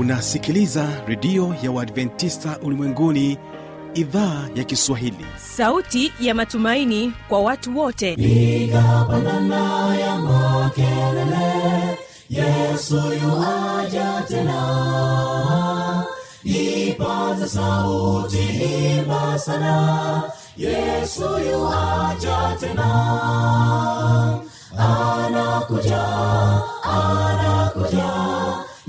unasikiliza redio ya uadventista ulimwenguni idhaa ya kiswahili. Sauti ya matumaini kwa watu wote. Ligapandana ya makelele yesu yuaja tena. Ipaza sauti imba sana yesu yuaja tena. Anakuja anakuja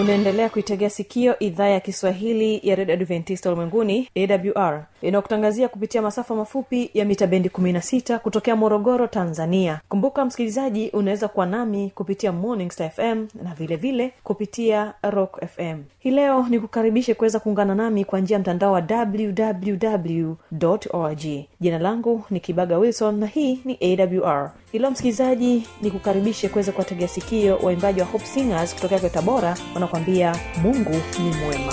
unaendelea kuitegea sikio idhaa ya kiswahili ya redio adventista ulimwenguni awr inayokutangazia kupitia masafa mafupi ya mita bendi 16 kutokea morogoro tanzania. Kumbuka msikilizaji unaweza kuwa nami kupitia morning fm na vile vile kupitia rock fm hii leo ni kukaribishe kuweza kuungana nami kwa njia ya mtandao wa www org. Jina langu ni kibaga wilson na hii ni awr ileo msikilizaji ni kukaribishe kuweza kuwategea sikio waimbaji wa hope singers kutokea kwa tabora wanakuambia mungu ni mwema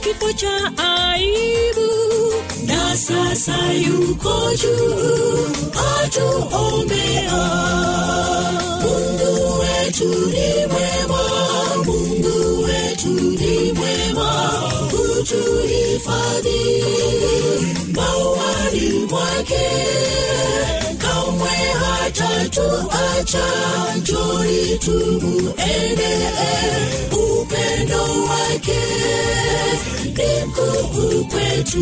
kifo cha aibu na sasa yuko juu atuombea mungu wetu ni mwema mungu wetu ni mwema kutuhifadhi mawani mwake hatatuacha njoni tumuendee upendo wake ni mkuu kwetu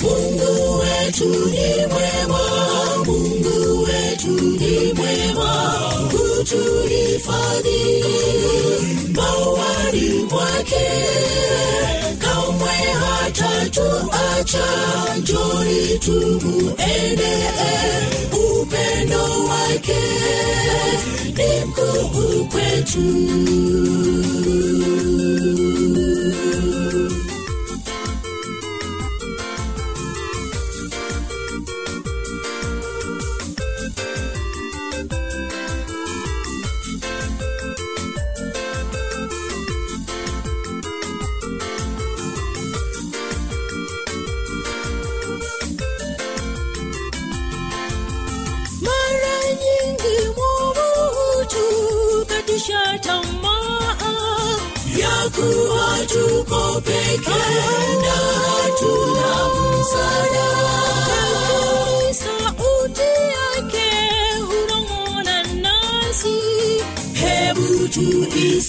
mungu wetu ni mwema mungu wetu ni mwema kutuhifadhi mawani mwake kamwe hatatuacha njoni tumuendee upendo wake ni mkuu kwetu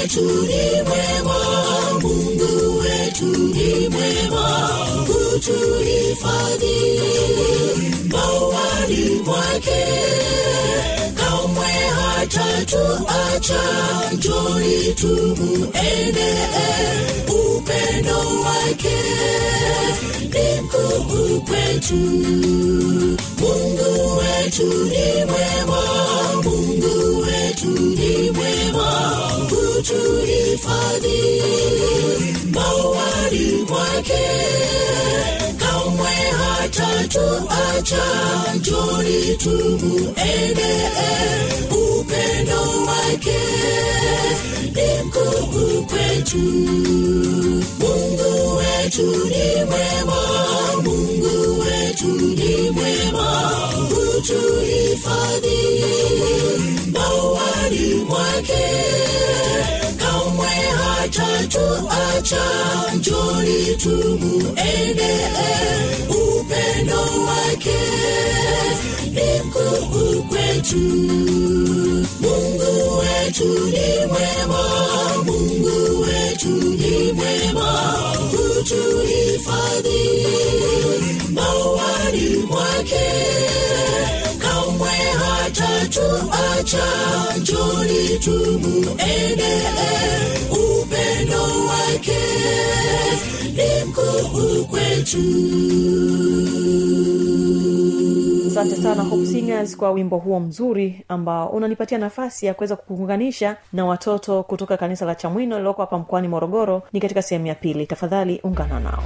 wetu ni mwema mungu wetu ni mwema kutuhifadhi mawani mwake kamwe hatatuacha. Njoni tumuendee upe upendo wake ni mkuu kwetu. Mungu wetu ni mwema mungu ni mwema kutuhifadhi mawani mwake kamwe hatatuacha. Njoni tumuendee upendo wake ni mkuu kwetu. Mungu wetu ni mwema mungu wetu ni kutuhifadhi mawani mwake kamwe hatatuacha njoni tumuendee upendo wake ni mkuu kwetu mungu wetu ni mwema mungu wetu ni mwema hutuhifadhi mawani mwake kamwe hatatuacha. Njoni tumuendee upendo wake ni mkuu kwetu asante sana Hope Singers kwa wimbo huo mzuri ambao unanipatia nafasi ya kuweza kukuunganisha na watoto kutoka kanisa la chamwino lililoko hapa mkoani morogoro. Ni katika sehemu ya pili. Tafadhali ungana nao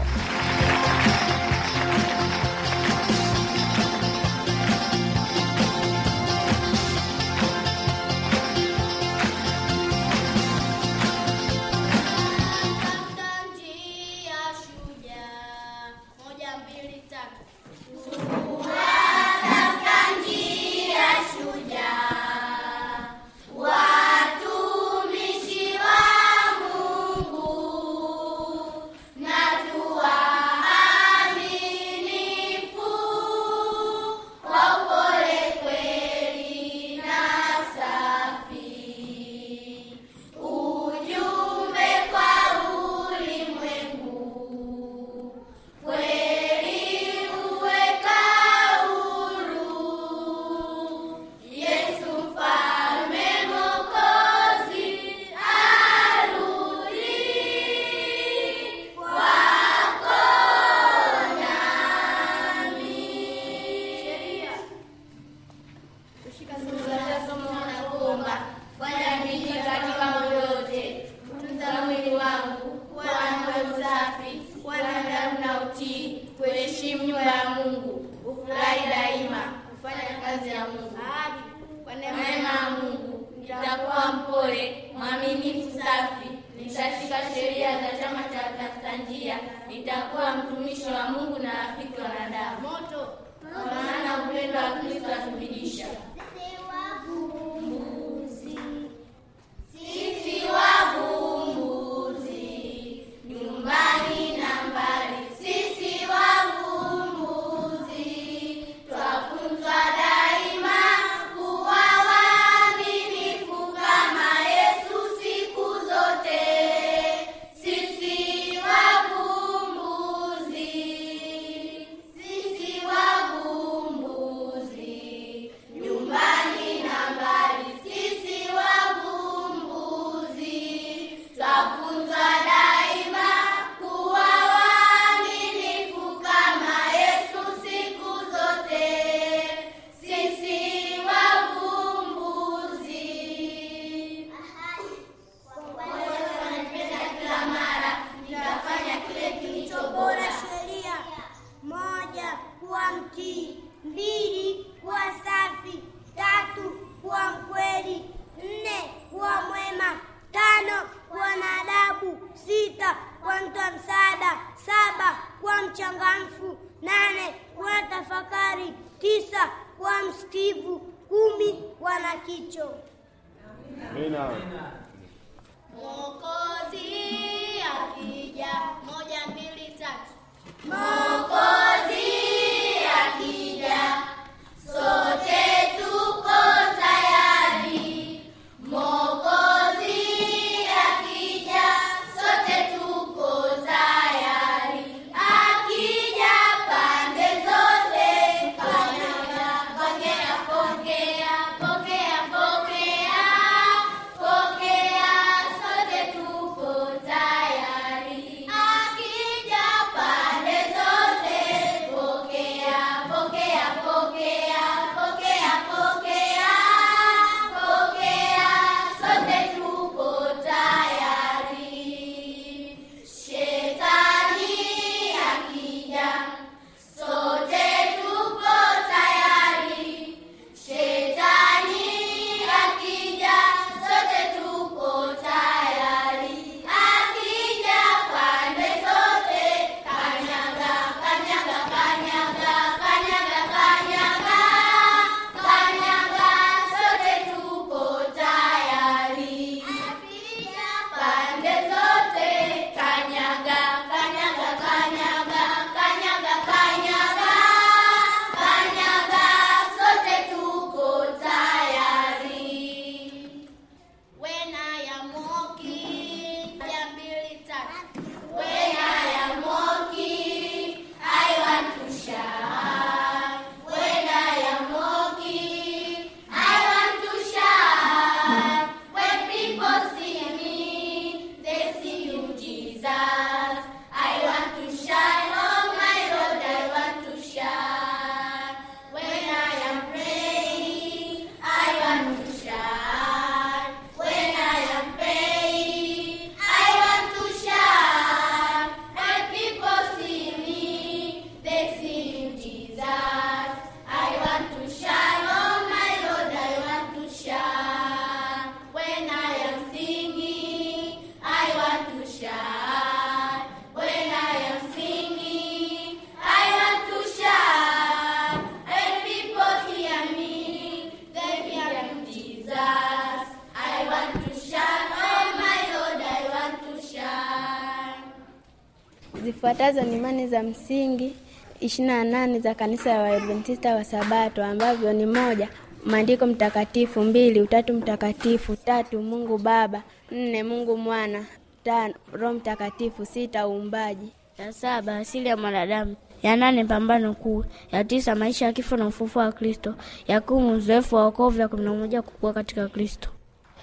Zifuatazo ni imani za msingi ishirini na nane za kanisa ya Waadventista wa Sabato ambavyo ni moja, maandiko mtakatifu; mbili, utatu mtakatifu; tatu, Mungu Baba; nne, Mungu Mwana; tano, Roho Mtakatifu; sita, uumbaji. ya saba asili ya mwanadamu, ya nane pambano kuu, ya tisa maisha ya kifo na ufufuo wa Kristo, ya kumi uzoefu wa wokovu, ya kumi na moja kukua katika Kristo,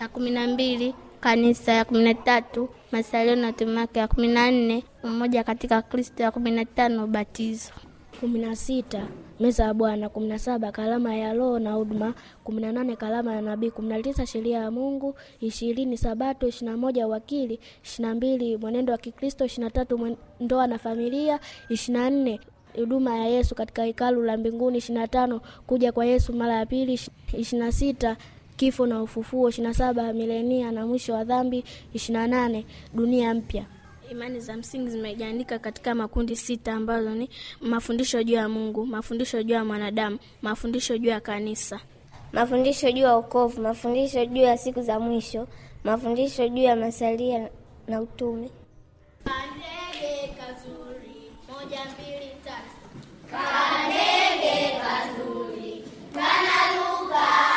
ya kumi na mbili kanisa, ya kumi na tatu masalio na tumake, ya kumi na nne mmoja katika Kristo, ya kumi na tano ubatizo. kumi na sita meza ya Bwana, kumi na saba kalama ya Roho na huduma, kumi na nane kalama ya nabii, kumi na tisa sheria ya Mungu, ishirini Sabato, ishirini na moja wakili, ishirini na mbili mwenendo wa Kikristo, ishirini na tatu ndoa na familia, ishirini na nne huduma ya Yesu katika hekalu la mbinguni, ishirini na tano kuja kwa Yesu mara ya pili, ishirini na sita kifo na ufufuo, ishirini na saba milenia na mwisho wa dhambi, ishirini na nane dunia mpya. Imani za msingi zimegawanyika katika makundi sita ambazo ni mafundisho juu ya Mungu, mafundisho juu ya mwanadamu, mafundisho juu ya kanisa. mafundisho juu ya wokovu, mafundisho juu ya siku za mwisho, mafundisho juu ya masalia na utume. Kandege kazuri, moja mbili tatu. Kandege kazuri kana angani,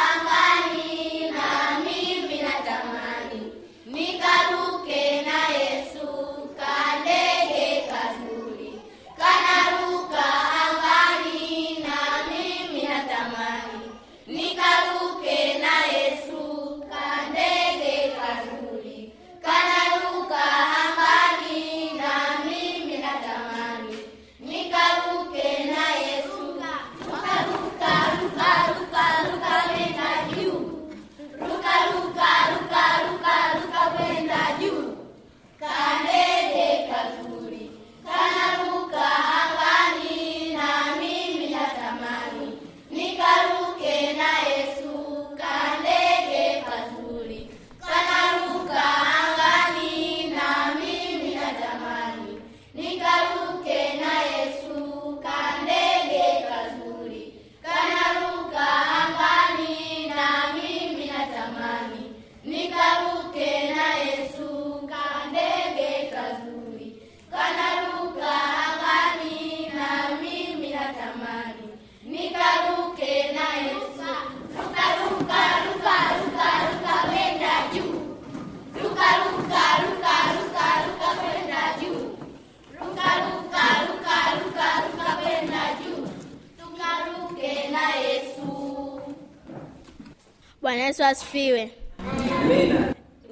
Bwana Yesu asifiwe.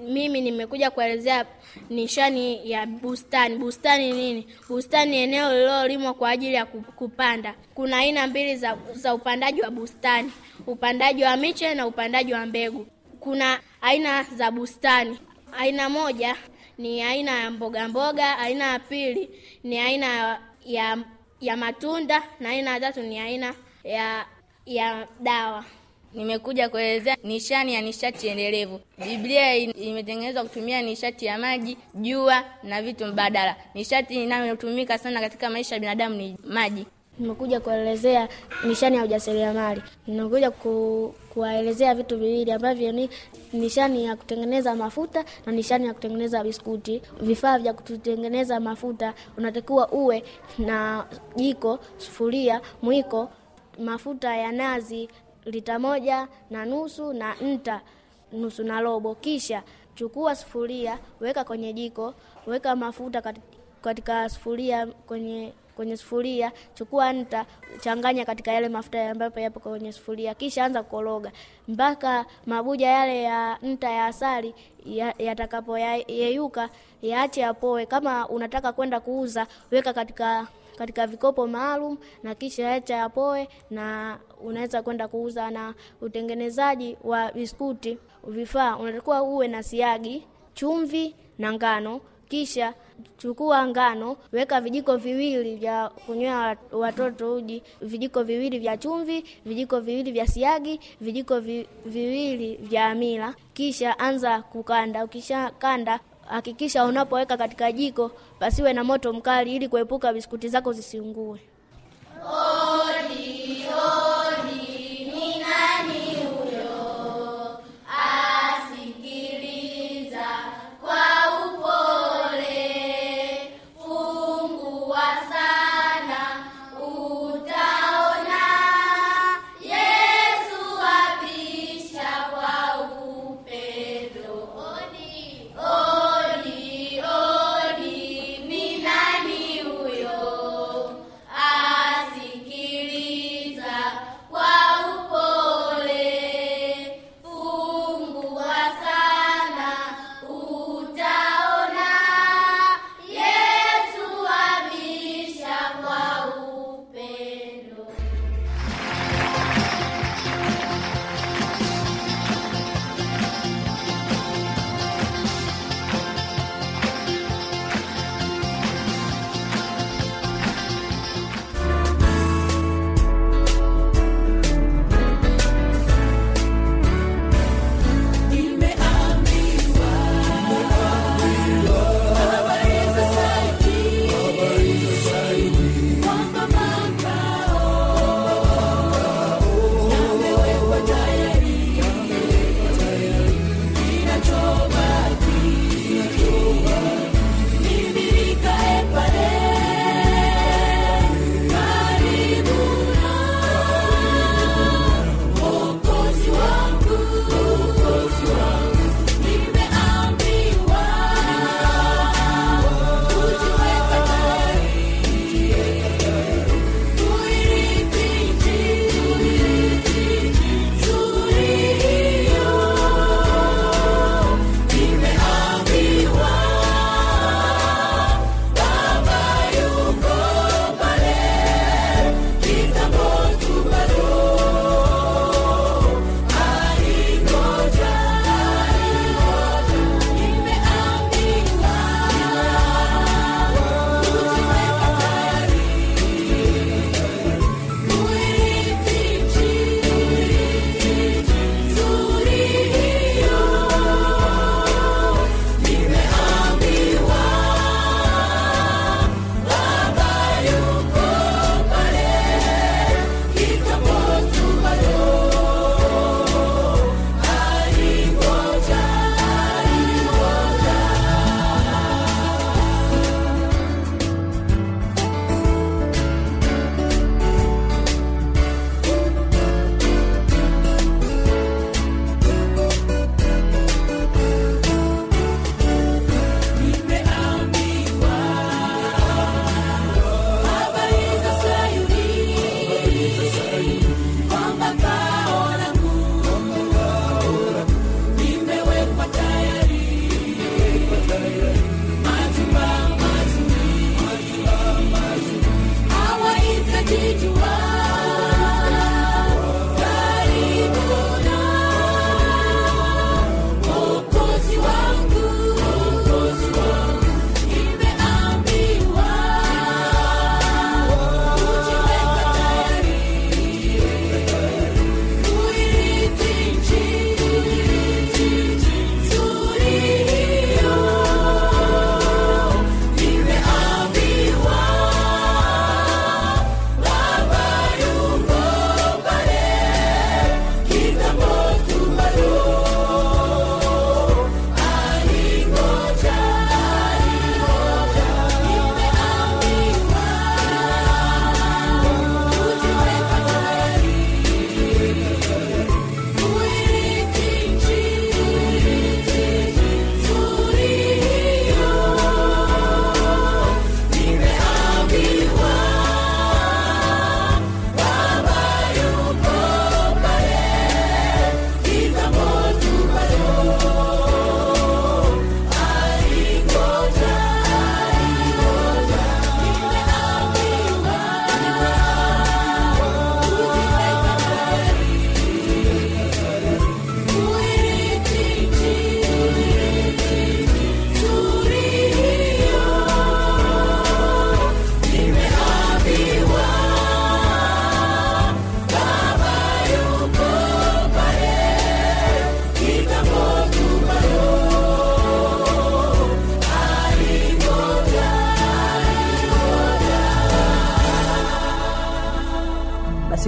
Mimi nimekuja kuelezea nishani ya bustani. Bustani nini? Bustani ni eneo lililolimwa kwa ajili ya kupanda. Kuna aina mbili za, za upandaji wa bustani, upandaji wa miche na upandaji wa mbegu. Kuna aina za bustani. Aina moja ni aina ya mboga mboga, aina ya pili ni aina ya, ya, ya matunda na aina ya tatu ni aina ya, ya dawa. Nimekuja kuelezea nishani ya nishati endelevu. Biblia imetengenezwa kutumia nishati ya maji, jua na vitu mbadala. Nishati inayotumika sana katika maisha ya binadamu ni maji. Nimekuja kuelezea nishani ya ujasiriamali. Nimekuja ku, kuwaelezea vitu viwili ambavyo ni nishani ya kutengeneza mafuta na nishani ya kutengeneza biskuti. Vifaa vya kutengeneza mafuta unatakiwa uwe na jiko, sufuria, mwiko, mafuta ya nazi lita moja na nusu na nta nusu na robo. Kisha chukua sufuria, weka kwenye jiko, weka mafuta katika sufuria kwenye kwenye sufuria, chukua nta, changanya katika yale mafuta ambayo yapo kwenye sufuria, kisha anza kukoroga mpaka mabuja yale ya nta ya asali ya- yatakapoyeyuka yaache yapoe. Kama unataka kwenda kuuza, weka katika katika vikopo maalum na kisha acha yapoe, na unaweza kwenda kuuza. Na utengenezaji wa biskuti, vifaa unatakiwa uwe na siagi, chumvi na ngano. Kisha chukua ngano, weka vijiko viwili vya kunywea watoto uji, vijiko viwili vya chumvi, vijiko viwili vya siagi, vijiko vi, viwili vya amila. Kisha anza kukanda. Ukisha kanda hakikisha unapoweka katika jiko pasiwe na moto mkali, ili kuepuka biskuti zako zisiungue. Odi,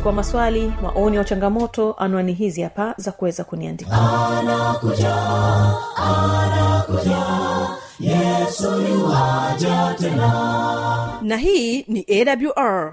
kwa maswali maoni au changamoto anwani hizi hapa za kuweza kuniandikia anakuja tena. Na hii ni awr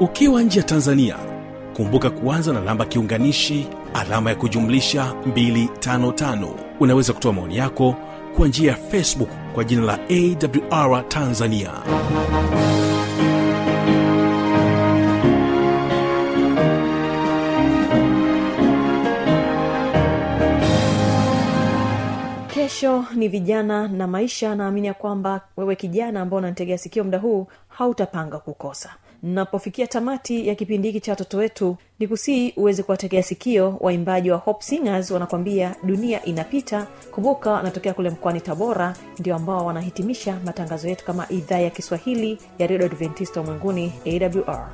ukiwa nje ya tanzania kumbuka kuanza na namba kiunganishi alama ya kujumlisha 255 unaweza kutoa maoni yako kwa njia ya facebook kwa jina la awr tanzania. Kesho ni vijana na maisha. Naamini ya kwamba wewe kijana ambao unanitegea sikio muda huu hautapanga kukosa napofikia tamati ya kipindi hiki cha watoto wetu ni kusii uweze kuwategea sikio waimbaji wa Hope singers wanakwambia dunia inapita. Kumbuka wanatokea kule mkoani tabora ndio ambao wanahitimisha matangazo yetu kama idhaa ya kiswahili ya redio adventista ulimwenguni awr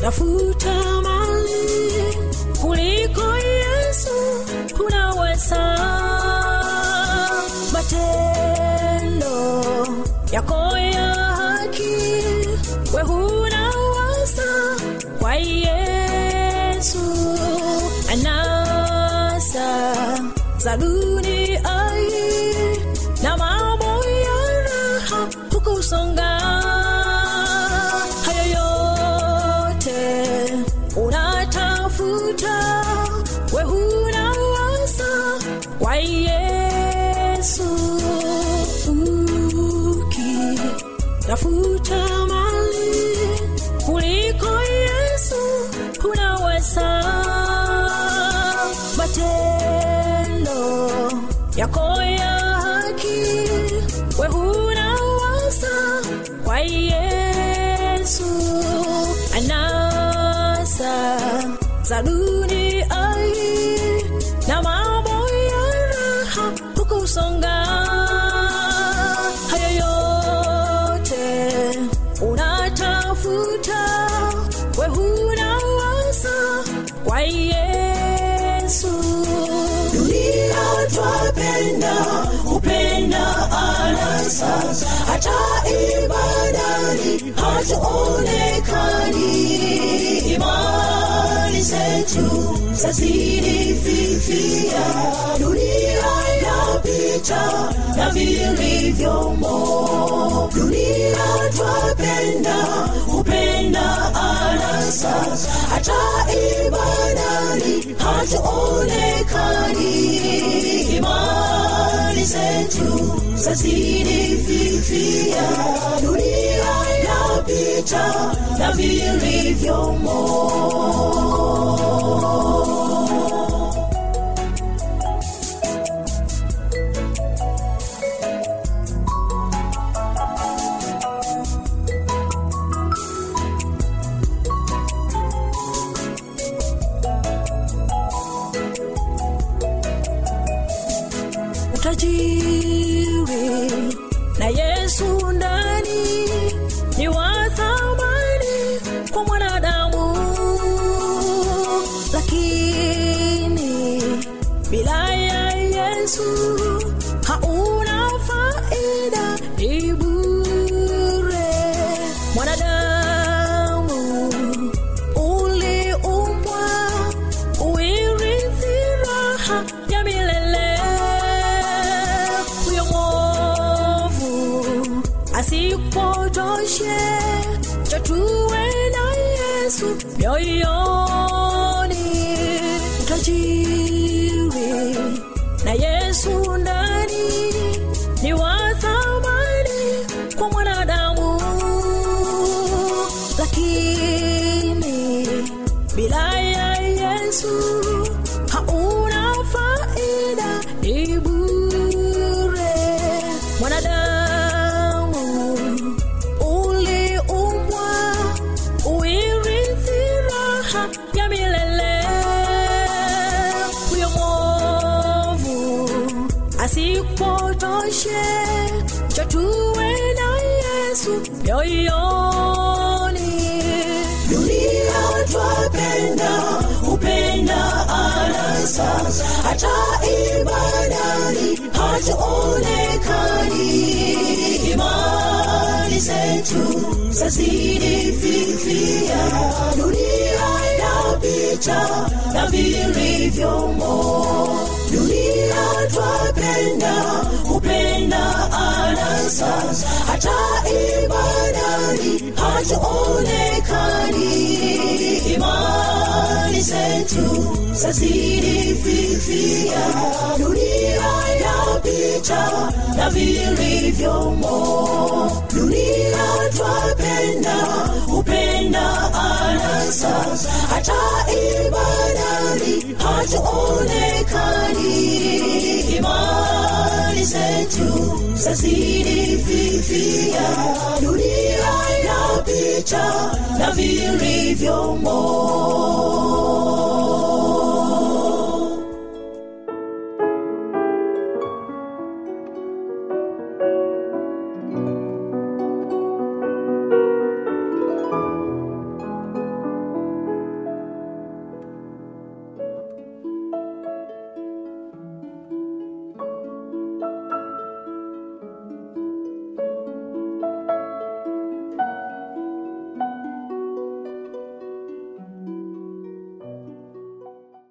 tafuta unaweza matendo yako ya haki we hunawasa kwa yesu anasa za hatuonekani imani zetu zazidi fifia dunia yapita na vilivyomo dunia twapenda upenda anasa hata ibadani hatuonekani imani zetu zazidi fifia dunia yapita na vilivyomo yesu hauna faida isikupotoshe chatue na yesu yoyoni dunia twapenda upenda anasa hata ibadani hatuonekani. Imani zetu zazidi dunia inapita na vilivyomo dunia twapenda upenda anasa hata ibadani hatuonekani. Imani zetu zazidi fifia dunia inapita na vilivyomo. Dunia twapenda upenda anasa hata ibadani hatuonekani zetu zazidi fifia, dunia i na vilivyomo